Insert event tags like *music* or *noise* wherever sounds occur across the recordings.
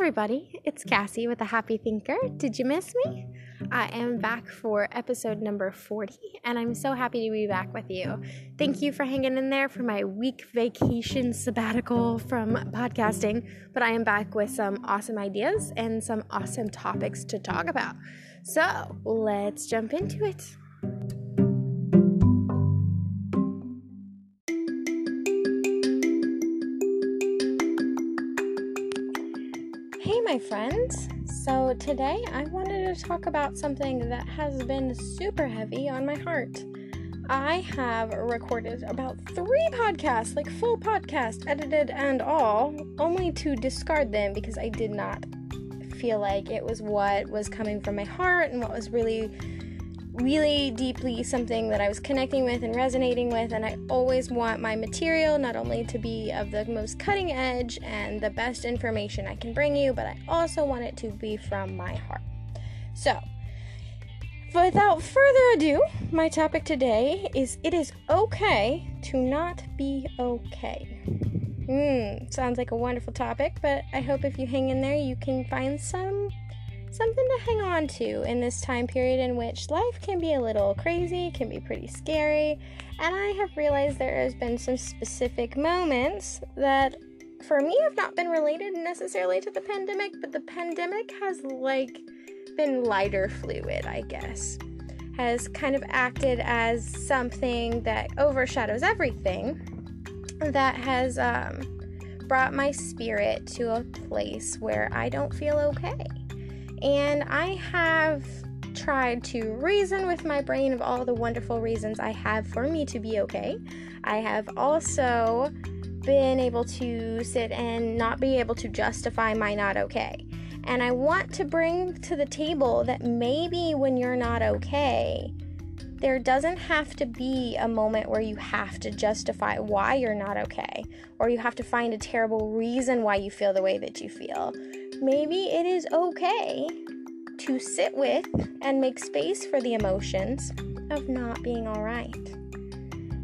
everybody, it's Cassie with the Happy Thinker. Did you miss me? I am back for episode number 40, and I'm so happy to be back with you. Thank you for hanging in there for my week vacation sabbatical from podcasting, but I am back with some awesome ideas and some awesome topics to talk about. So let's jump into it. Friends. So, today I wanted to talk about something that has been super heavy on my heart. I have recorded about three podcasts, like full podcasts, edited and all, only to discard them because I did not feel like it was what was coming from my heart and what was really really deeply something that I was connecting with and resonating with, and I always want my material not only to be of the most cutting edge and the best information I can bring you, but I also want it to be from my heart. So, without further ado, my topic today is it is okay to not be okay. Hmm, sounds like a wonderful topic, but I hope if you hang in there, you can find some something to hang on to in this time period in which life can be a little crazy, can be pretty scary, and I have realized there has been some specific moments that for me have not been related necessarily to the pandemic, but the pandemic has like been lighter fluid, I guess. Has kind of acted as something that overshadows everything that has um, brought my spirit to a place where I don't feel okay. And I have tried to reason with my brain of all the wonderful reasons I have for me to be okay. I have also been able to sit and not be able to justify my not okay. And I want to bring to the table that maybe when you're not okay, there doesn't have to be a moment where you have to justify why you're not okay, or you have to find a terrible reason why you feel the way that you feel maybe it is okay to sit with and make space for the emotions of not being all right.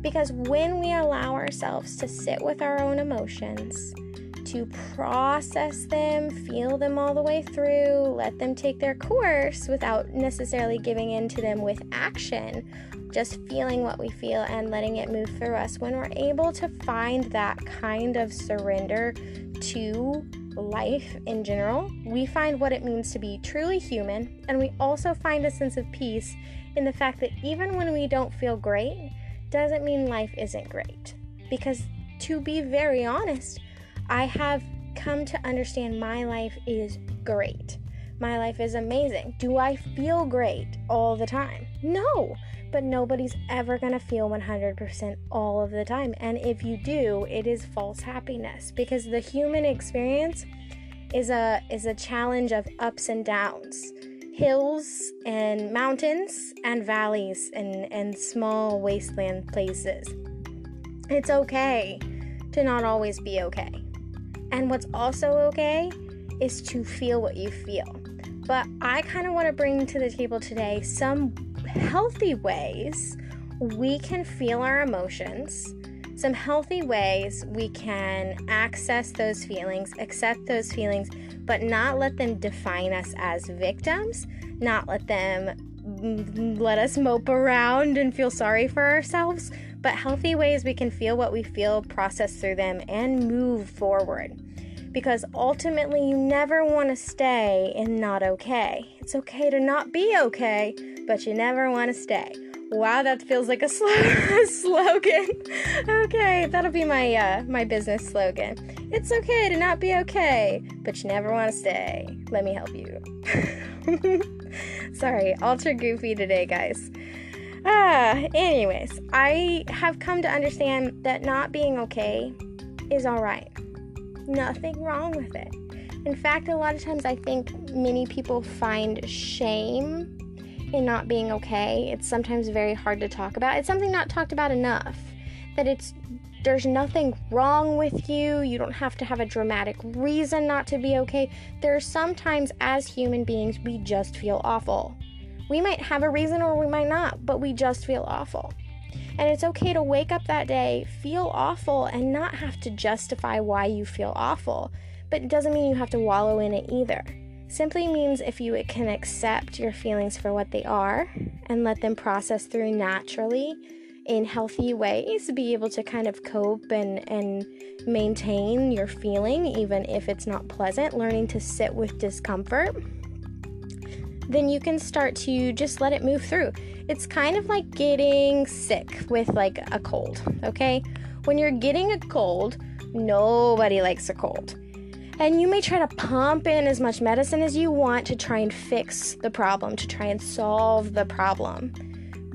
Because when we allow ourselves to sit with our own emotions, to process them, feel them all the way through, let them take their course without necessarily giving in to them with action, just feeling what we feel and letting it move through us, when we're able to find that kind of surrender to life in general, we find what it means to be truly human, and we also find a sense of peace in the fact that even when we don't feel great, doesn't mean life isn't great. Because to be very honest, I have come to understand my life is great. My life is amazing. Do I feel great all the time? No but nobody's ever going to feel 100% all of the time. And if you do, it is false happiness because the human experience is a is a challenge of ups and downs. Hills and mountains and valleys and, and small wasteland places. It's okay to not always be okay. And what's also okay is to feel what you feel. But I kind of want to bring to the table today some healthy ways we can feel our emotions, some healthy ways we can access those feelings, accept those feelings, but not let them define us as victims, not let them let us mope around and feel sorry for ourselves, but healthy ways we can feel what we feel, process through them, and move forward because ultimately you never want to stay in not okay. It's okay to not be okay, but you never want to stay. Wow, that feels like a *laughs* slogan. okay, that'll be my uh, my business slogan. It's okay to not be okay, but you never want to stay. Let me help you. *laughs* Sorry, ultra goofy today, guys. Ah, anyways, I have come to understand that not being okay is all right nothing wrong with it. In fact, a lot of times I think many people find shame in not being okay. It's sometimes very hard to talk about. It's something not talked about enough. That it's there's nothing wrong with you. You don't have to have a dramatic reason not to be okay. There are sometimes as human beings we just feel awful. We might have a reason or we might not, but we just feel awful. And it's okay to wake up that day, feel awful, and not have to justify why you feel awful, but it doesn't mean you have to wallow in it either. Simply means if you can accept your feelings for what they are and let them process through naturally in healthy ways, be able to kind of cope and, and maintain your feeling, even if it's not pleasant, learning to sit with discomfort, then you can start to just let it move through. It's kind of like getting sick with like a cold, okay? When you're getting a cold, nobody likes a cold. And you may try to pump in as much medicine as you want to try and fix the problem, to try and solve the problem.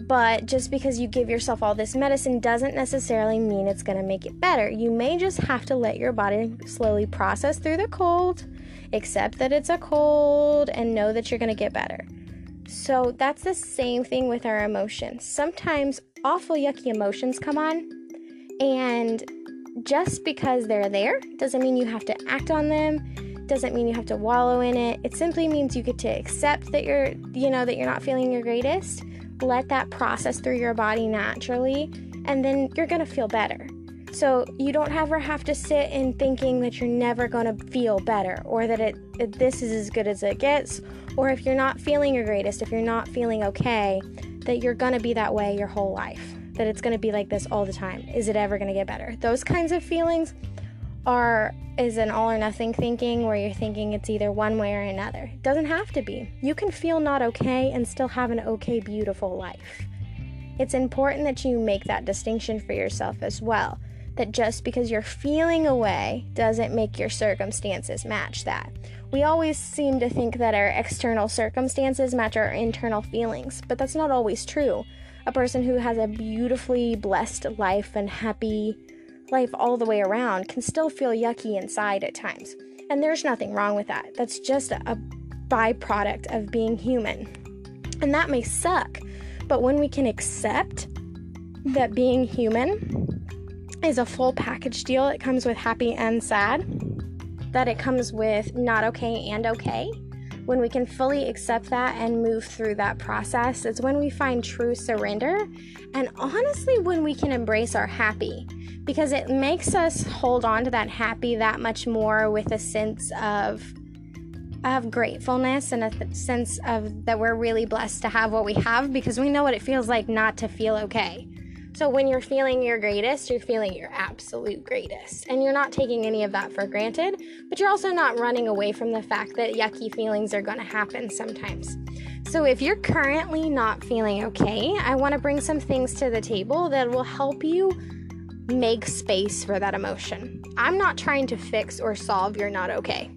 But just because you give yourself all this medicine doesn't necessarily mean it's going to make it better. You may just have to let your body slowly process through the cold, accept that it's a cold, and know that you're going to get better. So that's the same thing with our emotions. Sometimes awful, yucky emotions come on, and just because they're there doesn't mean you have to act on them doesn't mean you have to wallow in it it simply means you get to accept that you're you know that you're not feeling your greatest let that process through your body naturally and then you're going to feel better so you don't ever have to sit in thinking that you're never going to feel better or that it, this is as good as it gets or if you're not feeling your greatest if you're not feeling okay that you're going to be that way your whole life that it's going to be like this all the time. Is it ever going to get better? Those kinds of feelings are is an all or nothing thinking where you're thinking it's either one way or another. It doesn't have to be. You can feel not okay and still have an okay beautiful life. It's important that you make that distinction for yourself as well. That just because you're feeling a way doesn't make your circumstances match that. We always seem to think that our external circumstances match our internal feelings, but that's not always true a person who has a beautifully blessed life and happy life all the way around can still feel yucky inside at times. And there's nothing wrong with that. That's just a byproduct of being human. And that may suck, but when we can accept that being human is a full package deal, it comes with happy and sad, that it comes with not okay and okay when we can fully accept that and move through that process, it's when we find true surrender. And honestly, when we can embrace our happy, because it makes us hold on to that happy that much more with a sense of of gratefulness and a sense of that we're really blessed to have what we have because we know what it feels like not to feel okay. So when you're feeling your greatest, you're feeling your absolute greatest. And you're not taking any of that for granted, but you're also not running away from the fact that yucky feelings are going to happen sometimes. So if you're currently not feeling okay, I want to bring some things to the table that will help you make space for that emotion. I'm not trying to fix or solve you're not okay.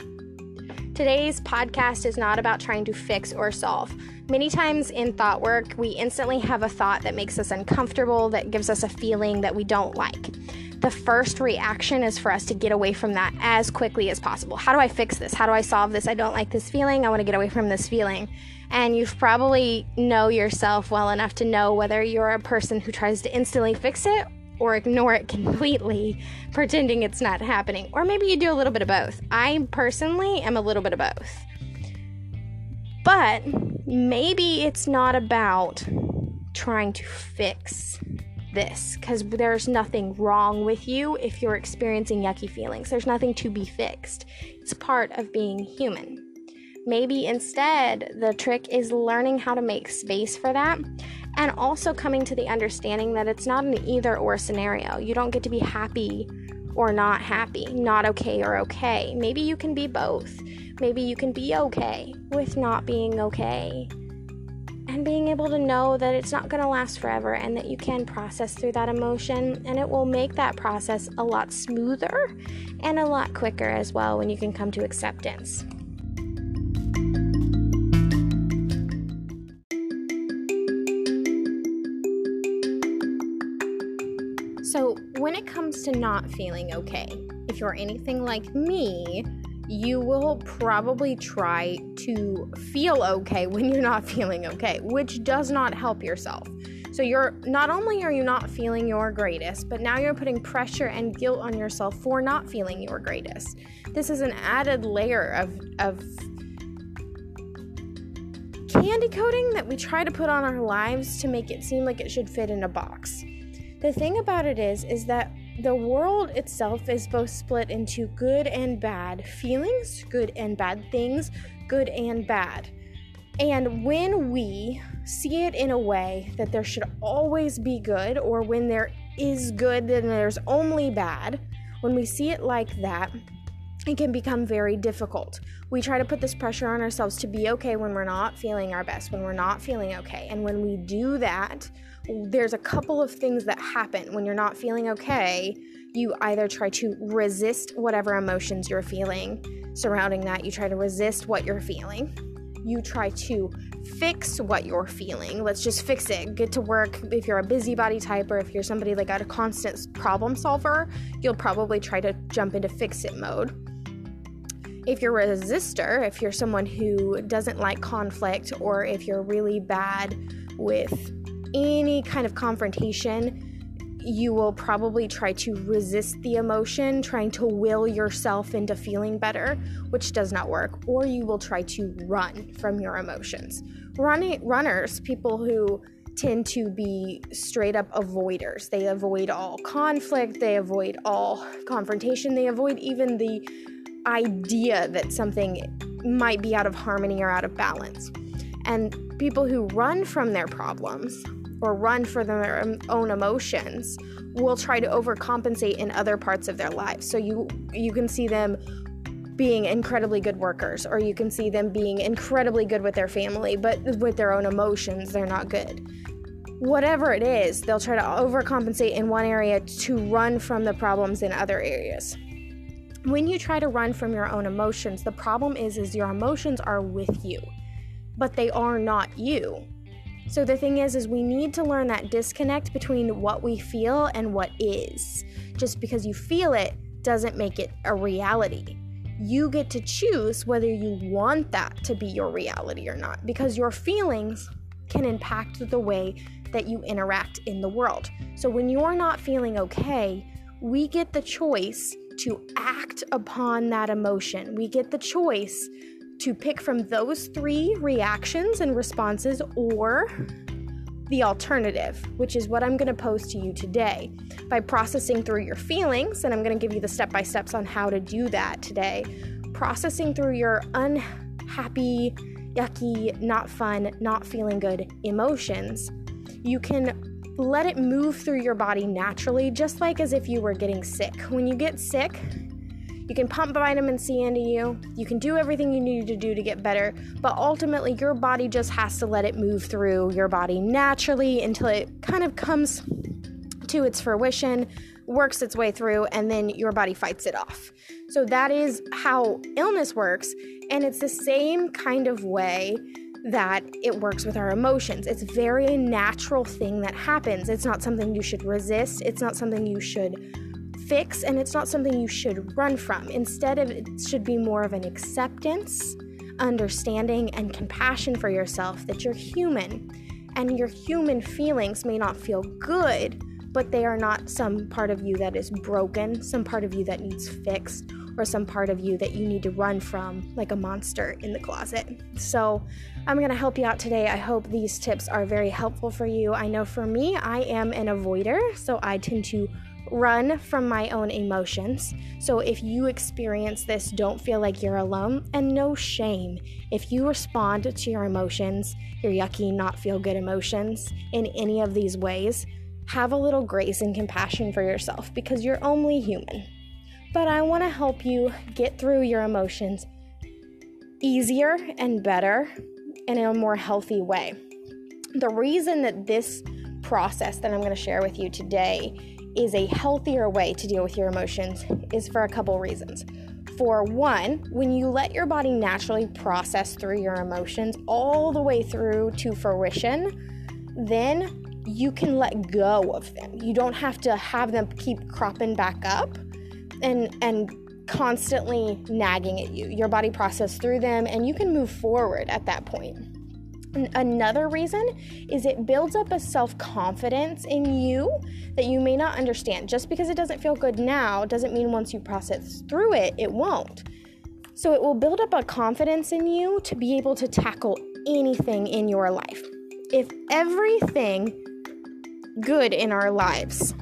Today's podcast is not about trying to fix or solve. Many times in thought work, we instantly have a thought that makes us uncomfortable, that gives us a feeling that we don't like. The first reaction is for us to get away from that as quickly as possible. How do I fix this? How do I solve this? I don't like this feeling. I want to get away from this feeling. And you probably know yourself well enough to know whether you're a person who tries to instantly fix it or ignore it *laughs* completely, pretending it's not happening. Or maybe you do a little bit of both. I personally am a little bit of both. But maybe it's not about trying to fix this because there's nothing wrong with you if you're experiencing yucky feelings. There's nothing to be fixed. It's part of being human. Maybe instead, the trick is learning how to make space for that and also coming to the understanding that it's not an either or scenario. You don't get to be happy or not happy, not okay or okay. Maybe you can be both. Maybe you can be okay with not being okay. And being able to know that it's not going to last forever and that you can process through that emotion, and it will make that process a lot smoother and a lot quicker as well when you can come to acceptance. So, when it comes to not feeling okay, if you're anything like me, you will probably try to feel okay *laughs* when you're not feeling okay, which does not help yourself. So you're not only are you not feeling your greatest, but now you're putting pressure and guilt on yourself for not feeling your greatest. This is an added layer of of candy coating that we try to put on our lives to make it seem like it should fit in a box. The thing about it is is that the world itself is both split into good and bad feelings, good and bad things, good and bad. And when we see it in a way that there should always be good, or when there is good, then there's only bad, when we see it like that, it can become very difficult. We try to put this pressure on ourselves to be okay when we're not feeling our best, when we're not feeling okay. And when we do that, there's a couple of things that happen when you're not feeling okay. You either try to resist whatever emotions you're feeling surrounding that, you try to resist what you're feeling, you try to fix what you're feeling. Let's just fix it. Get to work. If you're a busybody type or if you're somebody like a constant problem solver, you'll probably try to jump into fix it mode. If you're a resistor, if you're someone who doesn't like conflict, or if you're really bad with any kind of confrontation, you will probably try to resist the emotion, trying to will yourself into feeling better, which does not work, or you will try to run from your emotions. Runners, people who tend to be straight up avoiders. They avoid all conflict, they avoid all confrontation, they avoid even the idea that something might be out of harmony or out of balance. And people who run from their problems or run for their own emotions will try to overcompensate in other parts of their lives. So you you can see them being incredibly good workers or you can see them being incredibly good with their family, but with their own emotions they're not good. Whatever it is, they'll try to overcompensate in one area to run from the problems in other areas. When you try to run from your own emotions, the problem is is your emotions are with you, but they are not you. So the thing is is we need to learn that disconnect between what we feel and what is. Just because you feel it doesn't make it a reality. You get to choose whether you want that to be your reality or not because your feelings can impact the way that you interact in the world. So when you're not feeling okay, we get the choice to act upon that emotion. We get the choice to pick from those three reactions and responses or the alternative, which is what I'm going to pose to you today. By processing through your feelings, and I'm going to give you the step by steps on how to do that today, processing through your unhappy, yucky, not fun, not feeling good emotions, you can let it move through your body naturally, just like as if you were getting sick. When you get sick, you can pump vitamin C into you. You can do everything you need to do to get better, but ultimately, your body just has to let it move through your body naturally until it kind of comes to its fruition, works its way through, and then your body fights it off. So, that is how illness works, and it's the same kind of way that it works with our emotions. It's very natural thing that happens. It's not something you should resist. It's not something you should fix and it's not something you should run from. Instead of it should be more of an acceptance, understanding and compassion for yourself that you're human and your human feelings may not feel good, but they are not some part of you that is broken, some part of you that needs fixed or some part of you that you need to run from like a monster in the closet. So, I'm to help you out today. I hope these tips are very helpful for you. I know for me, I am an avoider, so I tend to run from my own emotions. So if you experience this, don't feel like you're alone and no shame. If you respond to your emotions, your yucky, not feel good emotions in any of these ways, have a little grace and compassion for yourself because you're only human. But I want to help you get through your emotions easier and better and in a more healthy way. The reason that this process that I'm going to share with you today is a healthier way to deal with your emotions is for a couple reasons. For one, when you let your body naturally process through your emotions all the way through to fruition, then you can let go of them. You don't have to have them keep cropping back up and and constantly nagging at you. Your body process through them and you can move forward at that point. Another reason is it builds up a self confidence in you that you may not understand. Just because it doesn't feel good now doesn't mean once you process through it, it won't. So it will build up a confidence in you to be able to tackle anything in your life. If everything good in our lives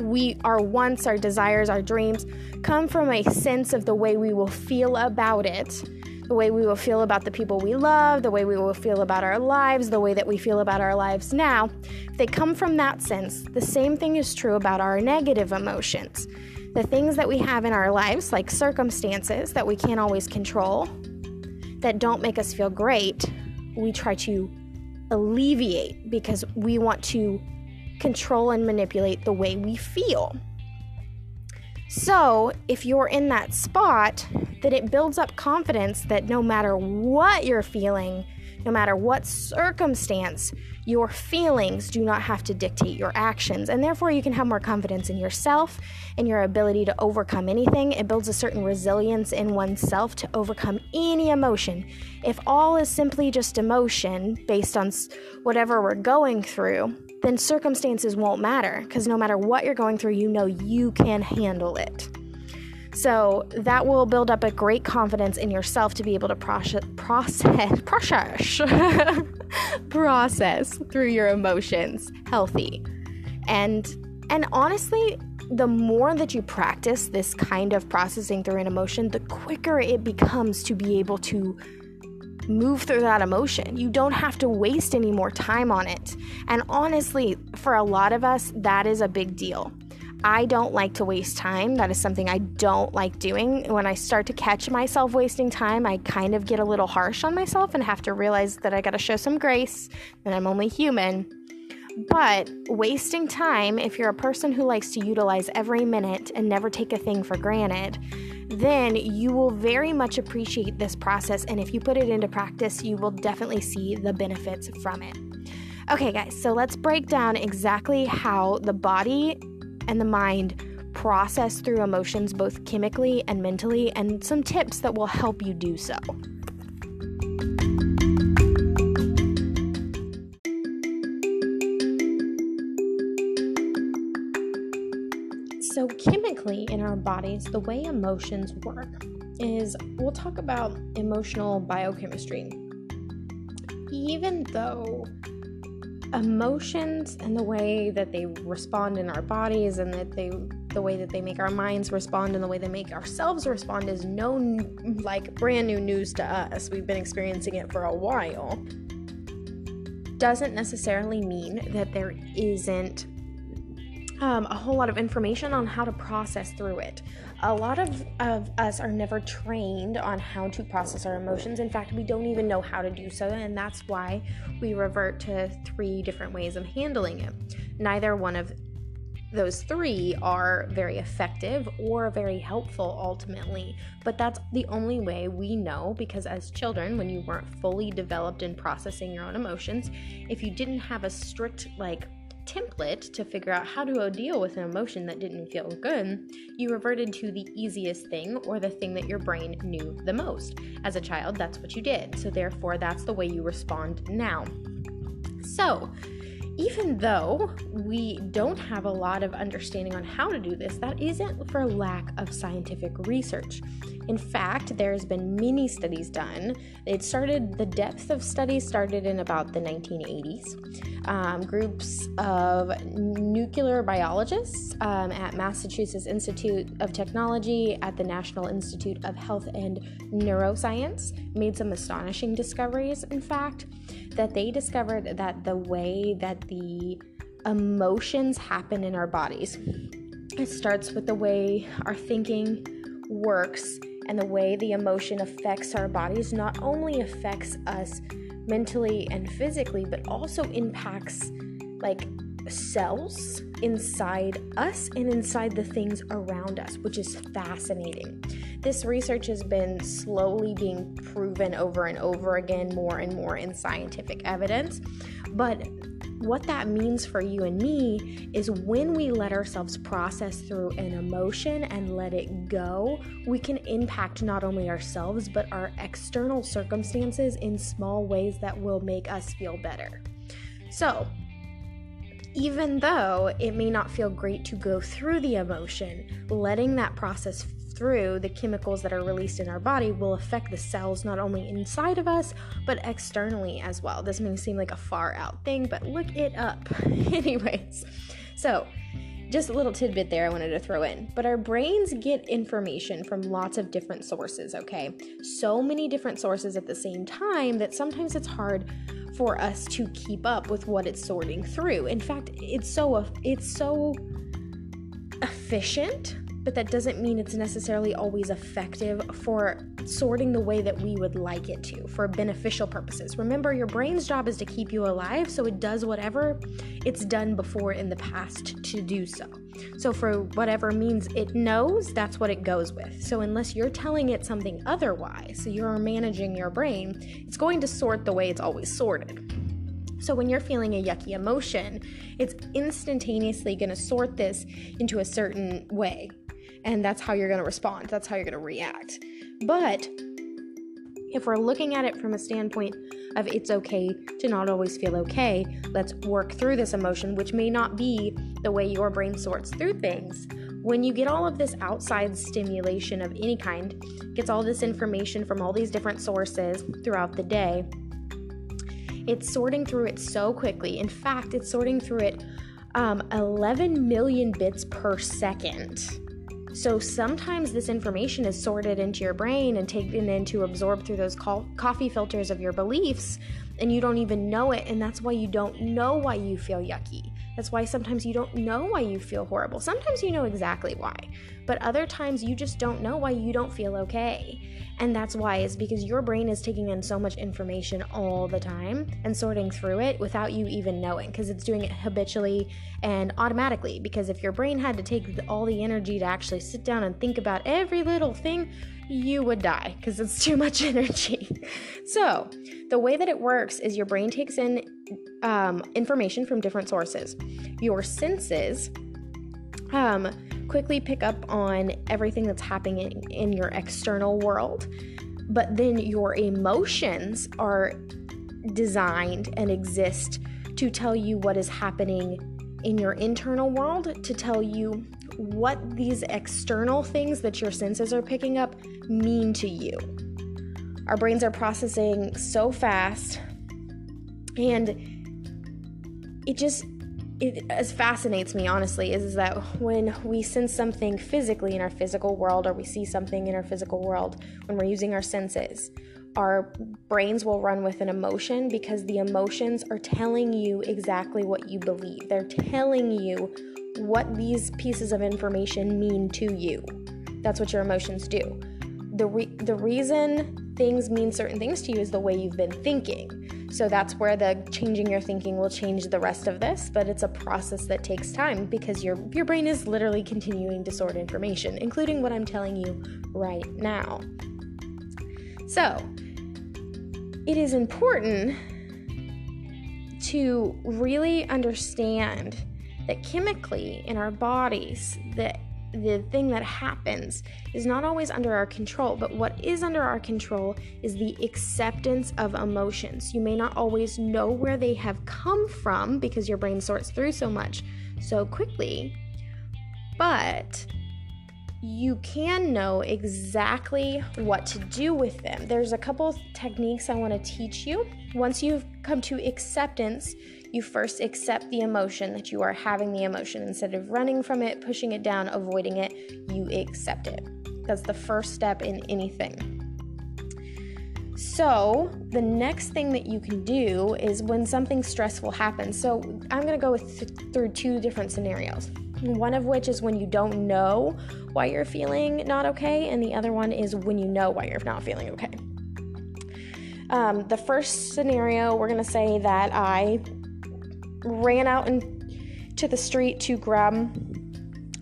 we our wants, our desires, our dreams come from a sense of the way we will feel about it. The way we will feel about the people we love, the way we will feel about our lives, the way that we feel about our lives now. They come from that sense. The same thing is true about our negative emotions. The things that we have in our lives, like circumstances that we can't always control, that don't make us feel great, we try to alleviate because we want to control and manipulate the way we feel. So, if you're in that spot, then it builds up confidence that no matter what you're feeling, no matter what circumstance, your feelings do not have to dictate your actions. And therefore, you can have more confidence in yourself and your ability to overcome anything. It builds a certain resilience in oneself to overcome any emotion. If all is simply just emotion based on whatever we're going through, then circumstances won't matter because no matter what you're going through, you know you can handle it. So that will build up a great confidence in yourself to be able to process process *laughs* process *laughs* process through your emotions healthy. And and honestly, the more that you practice this kind of processing through an emotion, the quicker it becomes to be able to move through that emotion. You don't have to waste any more time on it. And honestly, for a lot of us, that is a big deal. I don't like to waste time. That is something I don't like doing. When I start to catch myself wasting time, I kind of get a little harsh on myself and have to realize that I got to show some grace and I'm only human. But wasting time, if you're a person who likes to utilize every minute and never take a thing for granted, then you will very much appreciate this process. And if you put it into practice, you will definitely see the benefits from it. Okay, guys, so let's break down exactly how the body and the mind process through emotions both chemically and mentally, and some tips that will help you do so. Chemically in our bodies, the way emotions work is we'll talk about emotional biochemistry. Even though emotions and the way that they respond in our bodies and that they the way that they make our minds respond and the way they make ourselves respond is no like brand new news to us. We've been experiencing it for a while. Doesn't necessarily mean that there isn't um, a whole lot of information on how to process through it. A lot of, of us are never trained on how to process our emotions. In fact, we don't even know how to do so, and that's why we revert to three different ways of handling it. Neither one of those three are very effective or very helpful ultimately, but that's the only way we know because as children, when you weren't fully developed in processing your own emotions, if you didn't have a strict, like, template to figure out how to deal with an emotion that didn't feel good, you reverted to the easiest thing or the thing that your brain knew the most. As a child, that's what you did. So, therefore, that's the way you respond now. So, even though we don't have a lot of understanding on how to do this, that isn't for lack of scientific research. In fact, there's been many studies done. It started, the depth of studies started in about the 1980s. Um, groups of nuclear biologists um, at Massachusetts Institute of Technology, at the National Institute of Health and Neuroscience, made some astonishing discoveries, in fact that they discovered that the way that the emotions happen in our bodies it starts with the way our thinking works and the way the emotion affects our bodies. Not only affects us mentally and physically but also impacts like cells inside us and inside the things around us, which is fascinating. This research has been slowly being proven over and over again, more and more in scientific evidence. But what that means for you and me is when we let ourselves process through an emotion and let it go, we can impact not only ourselves but our external circumstances in small ways that will make us feel better. So, even though it may not feel great to go through the emotion, letting that process through the chemicals that are released in our body will affect the cells not only inside of us but externally as well. This may seem like a far out thing, but look it up. *laughs* Anyways, so just a little tidbit there I wanted to throw in. But our brains get information from lots of different sources, okay? So many different sources at the same time that sometimes it's hard for us to keep up with what it's sorting through. In fact, it's so it's so efficient but that doesn't mean it's necessarily always effective for sorting the way that we would like it to for beneficial purposes. Remember, your brain's job is to keep you alive, so it does whatever it's done before in the past to do so. So, for whatever means it knows, that's what it goes with. So, unless you're telling it something otherwise, so you're managing your brain, it's going to sort the way it's always sorted. So, when you're feeling a yucky emotion, it's instantaneously going to sort this into a certain way and that's how you're going to respond. That's how you're going to react. But if we're looking at it from a standpoint of it's okay to not always feel okay, let's work through this emotion, which may not be the way your brain sorts through things. When you get all of this outside stimulation of any kind, gets all this information from all these different sources throughout the day, it's sorting through it so quickly. In fact, it's sorting through it um, 11 million bits per second. So sometimes this information is sorted into your brain and taken in to absorb through those co- coffee filters of your beliefs, and you don't even know it. And that's why you don't know why you feel yucky. That's why sometimes you don't know why you feel horrible. Sometimes you know exactly why, but other times you just don't know why you don't feel okay. And that's why is because your brain is taking in so much information all the time and sorting through it without you even knowing because it's doing it habitually and automatically. Because if your brain had to take all the energy to actually sit down and think about every little thing, you would die because it's too much *laughs* energy. so, the way that it works is your brain takes in um, information from different sources. Your senses um, quickly pick up on everything that's happening in, in your external world, but then your emotions are designed and exist to tell you what is happening in your internal world, to tell you what these external things that your senses are picking up mean to you. Our brains are processing so fast, and it just it as fascinates me honestly is, is that when we sense something physically in our physical world or we see something in our physical world when we're using our senses our brains will run with an emotion because the emotions are telling you exactly what you believe. They're telling you what these pieces of information mean to you. That's what your emotions do. The re- the reason things mean certain things to you is the way you've been thinking so that's where the changing your thinking will change the rest of this, but it's a process that takes time because your your brain is literally continuing to sort information, including what I'm telling you right now. So, it is important to really understand that chemically in our bodies that the thing that happens is not always under our control, but what is under our control is the acceptance of emotions. You may not always know where they have come from because your brain sorts through so much so quickly, but you can know exactly what to do with them. There's a couple techniques I want to teach you. Once you've come to acceptance, you first accept the emotion that you are having the emotion. Instead of running from it, pushing it down, avoiding it, you accept it. That's the first step in anything. So, the next thing that you can do is when something stressful happens. So, I'm going to go th- through two different scenarios. One of which is when you don't know why you're feeling not okay, and the other one is when you know why you're not feeling okay. Um, the first scenario, we're going to say that I ran out into the street to grab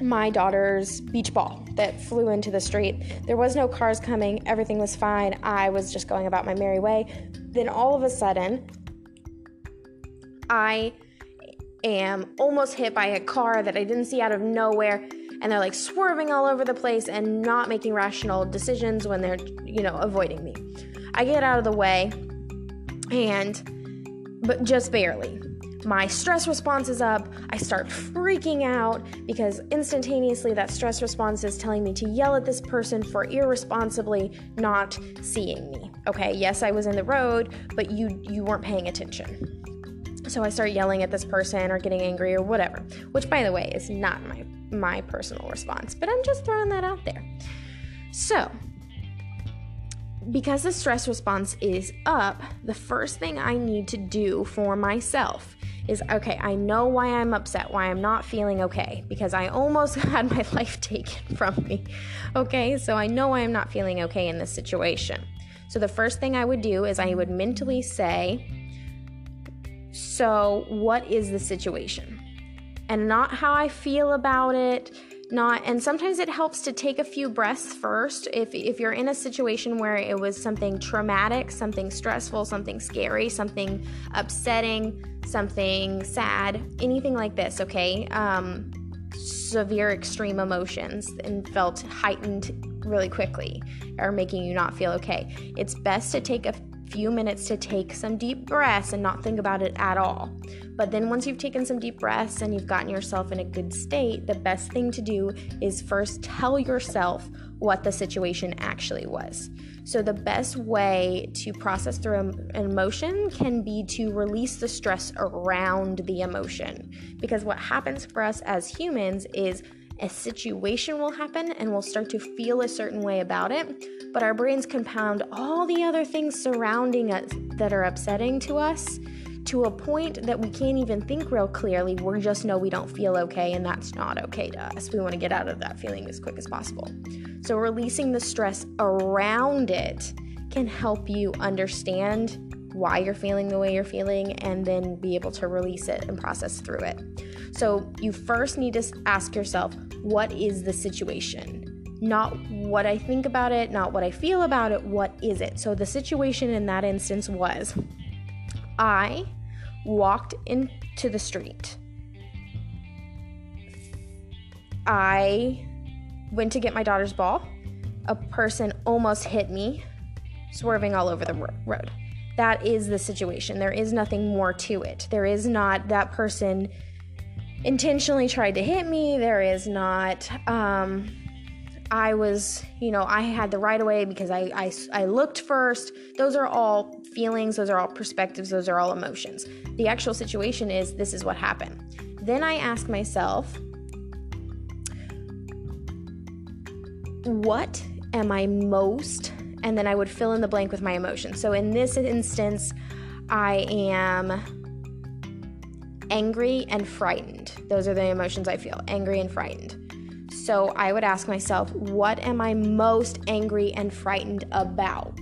my daughter's beach ball that flew into the street. There was no cars coming, everything was fine. I was just going about my merry way. Then all of a sudden, I am almost hit by a car that I didn't see out of nowhere and they're like swerving all over the place and not making rational decisions when they're, you know, avoiding me. I get out of the way and but just barely my stress response is up. I start freaking out because instantaneously that stress response is telling me to yell at this person for irresponsibly not seeing me. Okay, yes, I was in the road, but you you weren't paying attention. So I start yelling at this person or getting angry or whatever, which by the way is not my my personal response, but I'm just throwing that out there. So, because the stress response is up, the first thing I need to do for myself is okay, I know why I'm upset, why I'm not feeling okay, because I almost *laughs* had my life taken from me. Okay, so I know I'm not feeling okay in this situation. So the first thing I would do is I would mentally say, So, what is the situation? And not how I feel about it, not and sometimes it helps to take a few breaths first if if you're in a situation where it was something traumatic something stressful something scary something upsetting something sad anything like this okay? Um, severe extreme emotions and felt heightened really quickly or making you not feel okay. It's best to take a few minutes to take some deep breaths and not think about it at all. But then, once you've taken some deep breaths and you've gotten yourself in a good state, the best thing to do is first tell yourself what the situation actually was. So, the best way to process through an emotion can be to release the stress around the emotion. Because what happens for us as humans is a situation will happen and we'll start to feel a certain way about it, but our brains compound all the other things surrounding us that are upsetting to us to a point that we can't even think real clearly. We just know we don't feel okay, and that's not okay to us. We want to get out of that feeling as quick as possible. So, releasing the stress around it can help you understand why you're feeling the way you're feeling and then be able to release it and process through it. So, you first need to ask yourself, what is the situation? Not what I think about it, not what I feel about it, what is it? So, the situation in that instance was I walked into the street. I went to get my daughter's ball. A person almost hit me, swerving all over the road that is the situation. There is nothing more to it. There is not that person intentionally tried to hit me. There is not, um, I was, you know, I had the right of way because I, I, I looked first. Those are all feelings, those are all perspectives, those are all emotions. The actual situation is this is what happened. Then I ask myself, what am I most and then I would fill in the blank with my emotions. So in this instance, I am angry and frightened. Those are the emotions I feel angry and frightened. So I would ask myself, what am I most angry and frightened about?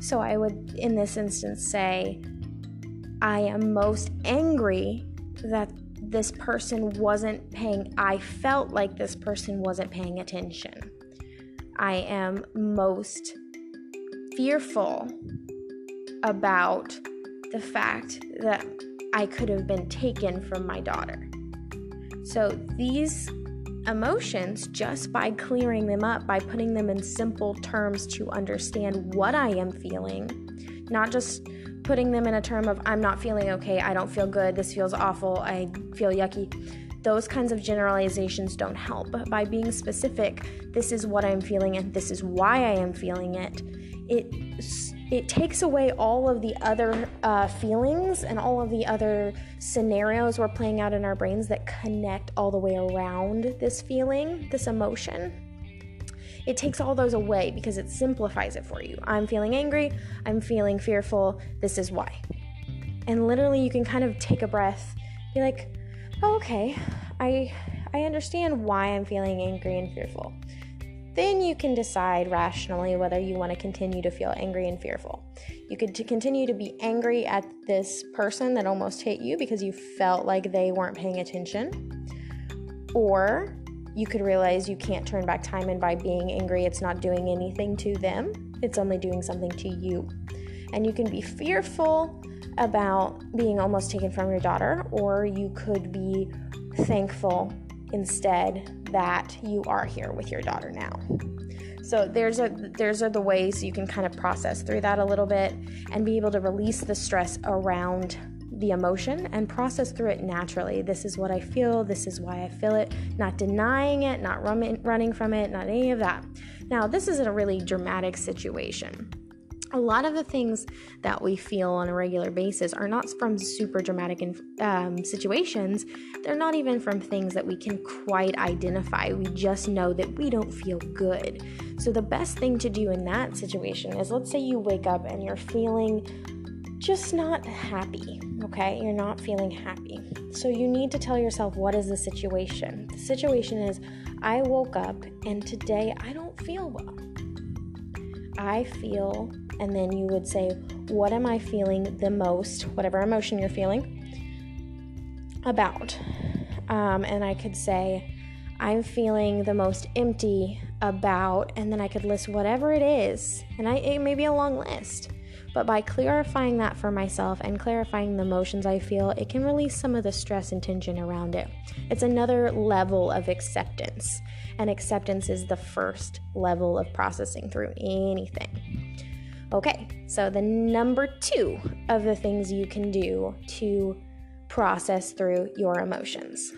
So I would, in this instance, say, I am most angry that this person wasn't paying, I felt like this person wasn't paying attention. I am most fearful about the fact that I could have been taken from my daughter. So these emotions, just by clearing them up, by putting them in simple terms to understand what I am feeling, not just putting them in a term of I'm not feeling okay, I don't feel good, this feels awful, I feel yucky those kinds of generalizations don't help. But by being specific, this is what I'm feeling and this is why I am feeling it, it it takes away all of the other uh, feelings and all of the other scenarios we're playing out in our brains that connect all the way around this feeling, this emotion. It takes all those away because it simplifies it for you. I'm feeling angry, I'm feeling fearful, this is why. And literally, you can kind of take a breath, be like, Oh, okay, I I understand why I'm feeling angry and fearful. Then you can decide rationally whether you want to continue to feel angry and fearful. You could continue to be angry at this person that almost hit you because you felt like they weren't paying attention. Or you could realize you can't turn back time and by being angry it's not doing anything to them. It's only doing something to you. And you can be fearful about being almost taken from your daughter, or you could be thankful instead that you are here with your daughter now. So there's a there's are the ways you can kind of process through that a little bit and be able to release the stress around the emotion and process through it naturally. This is what I feel, this is why I feel it, not denying it, not running from it, not any of that. Now, this isn't a really dramatic situation a lot of the things that we feel on a regular basis are not from super dramatic um, situations. They're not even from things that we can quite identify. We just know that we don't feel good. So, the best thing to do in that situation is let's say you wake up and you're feeling just not happy, okay? You're not feeling happy. So, you need to tell yourself what is the situation. The situation is I woke up and today I don't feel well. I feel and then you would say, What am I feeling the most, whatever emotion you're feeling, about? Um, and I could say, I'm feeling the most empty about, and then I could list whatever it is, and I, it may be a long list. But by clarifying that for myself and clarifying the emotions I feel, it can release some of the stress and tension around it. It's another level of acceptance, and acceptance is the first level of processing through anything. Okay, so the number two of the things you can do to process through your emotions.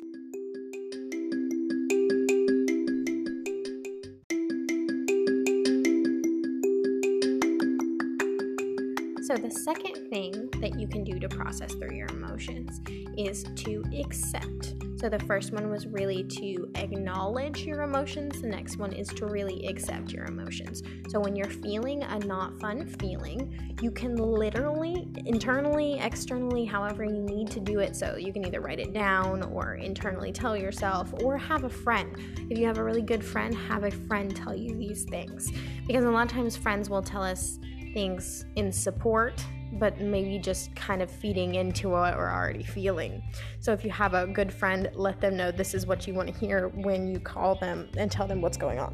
The second thing that you can do to process through your emotions is to accept. So, the first one was really to acknowledge your emotions, the next one is to really accept your emotions. So, when you're feeling a not fun feeling, you can literally, internally, externally, however you need to do it. So, you can either write it down or internally tell yourself or have a friend. If you have a really good friend, have a friend tell you these things. Because a lot of times, friends will tell us things in support, but maybe just kind of feeding into what we're already feeling. So if you have a good friend, let them know this is what you want to hear when you call them and tell them what's going on.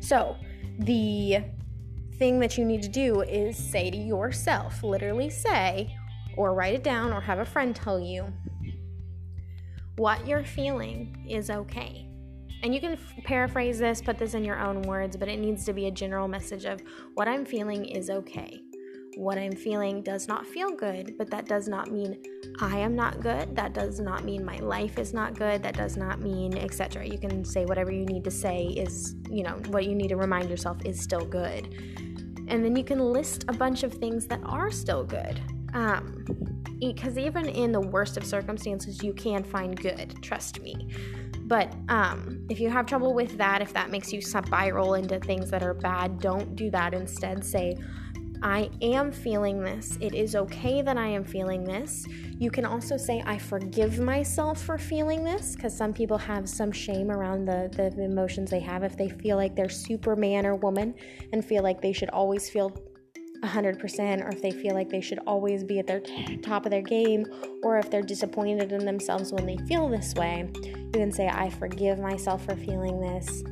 So the thing that you need to do is say to yourself, literally say, or write it down, or have a friend tell you, what you're feeling is okay and you can f- paraphrase this, put this in your own words, but it needs to be a general message of what I'm feeling is okay. What I'm feeling does not feel good, but that does not mean I am not good. That does not mean my life is not good. That does not mean etc. You can say whatever you need to say is, you know, what you need to remind yourself is still good. And then you can list a bunch of things that are still good. Um, because even in the worst of circumstances, you can find good. Trust me. But um, if you have trouble with that, if that makes you spiral into things that are bad, don't do that. Instead, say, I am feeling this. It is okay that I am feeling this. You can also say, I forgive myself for feeling this, because some people have some shame around the, the emotions they have. If they feel like they're Superman or woman and feel like they should always feel 100% or if they feel like they should always be at their top of their game or if they're disappointed in themselves when they feel this way, you can say, I forgive myself for feeling this.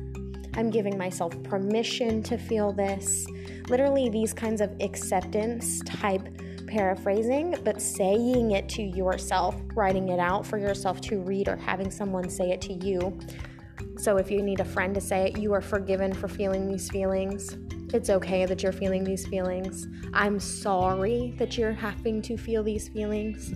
I'm giving myself permission to feel this. Literally, these kinds of acceptance type paraphrasing, but saying it to yourself, writing it out for yourself to read, or having someone say it to you. So, if you need a friend to say it, you are forgiven for feeling these feelings. It's okay that you're feeling these feelings. I'm sorry that you're having to feel these feelings.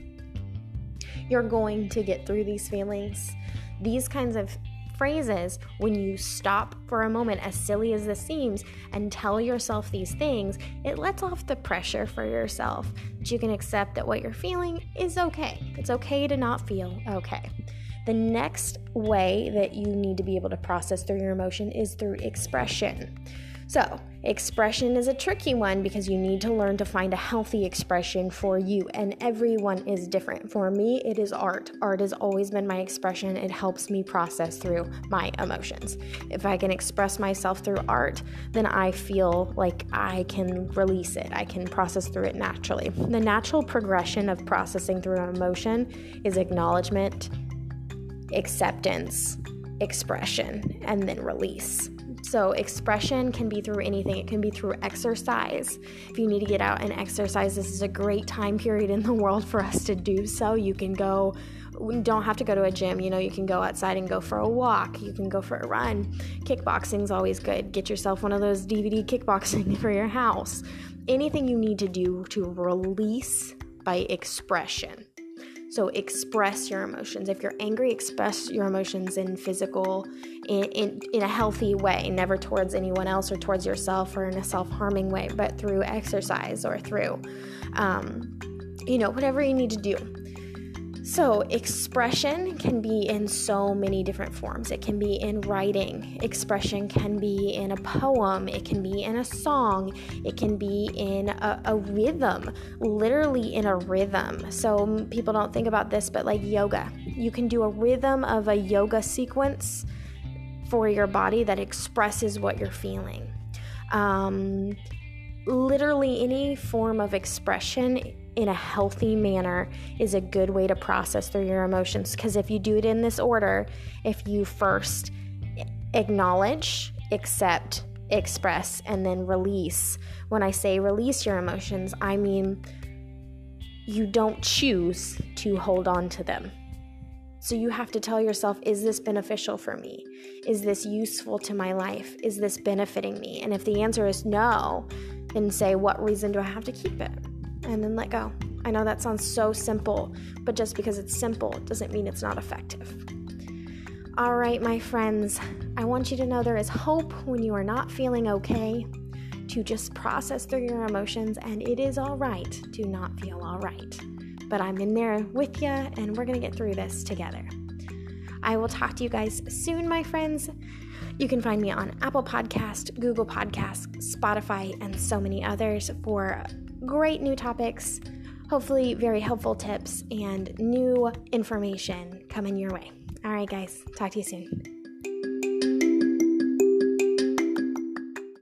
You're going to get through these feelings. These kinds of phrases, when you stop for a moment, as silly as this seems, and tell yourself these things, it lets off the pressure for yourself that you can accept that what you're feeling is okay. It's okay to not feel okay. The next way that you need to be able to process through your emotion is through expression. So, expression is a tricky one because you need to learn to find a healthy expression for you, and everyone is different. For me, it is art. Art has always been my expression, it helps me process through my emotions. If I can express myself through art, then I feel like I can release it, I can process through it naturally. The natural progression of processing through an emotion is acknowledgement, acceptance, expression, and then release. So, expression can be through anything. It can be through exercise. If you need to get out and exercise, this is a great time period in the world for us to do so. You can go, don't have to go to a gym. You know, you can go outside and go for a walk. You can go for a run. Kickboxing is always good. Get yourself one of those DVD kickboxing *laughs* for your house. Anything you need to do to release by expression. So express your emotions. If you're angry, express your emotions in physical, in, in, in a healthy way, never towards anyone else or towards yourself or in a self harming way, but through exercise or through, um, you know, whatever you need to do so, expression can be in so many different forms. It can be in writing, expression can be in a poem, it can be in a song, it can be in a, a, rhythm, literally in a rhythm. So, people don't think about this, but like yoga, you can do a rhythm of a yoga sequence for your body that expresses what you're feeling. Um, literally, any form of expression in a healthy manner is a good way to process through your emotions. Because if you do it in this order, if you first acknowledge, accept, express, and then release, when I say release your emotions, I mean you don't choose to hold on to them. So you have to tell yourself, is this beneficial for me? Is this useful to my life? Is this benefiting me? And if the answer is no, then say, what reason do I have to keep it? And then let go. I know that sounds so simple, but just because it's simple doesn't mean it's not effective. All right, my friends, I want you to know there is hope when you are not feeling okay, to just process through your emotions, and it is all right to not feel all right. But I'm in there with you, and we're to get through this together. I will talk to you guys soon, my friends. You can find me on Apple Podcast, Google Podcast, Spotify, and so many others for great new topics, hopefully, very helpful tips and new information coming your way. All right, guys, talk to you soon.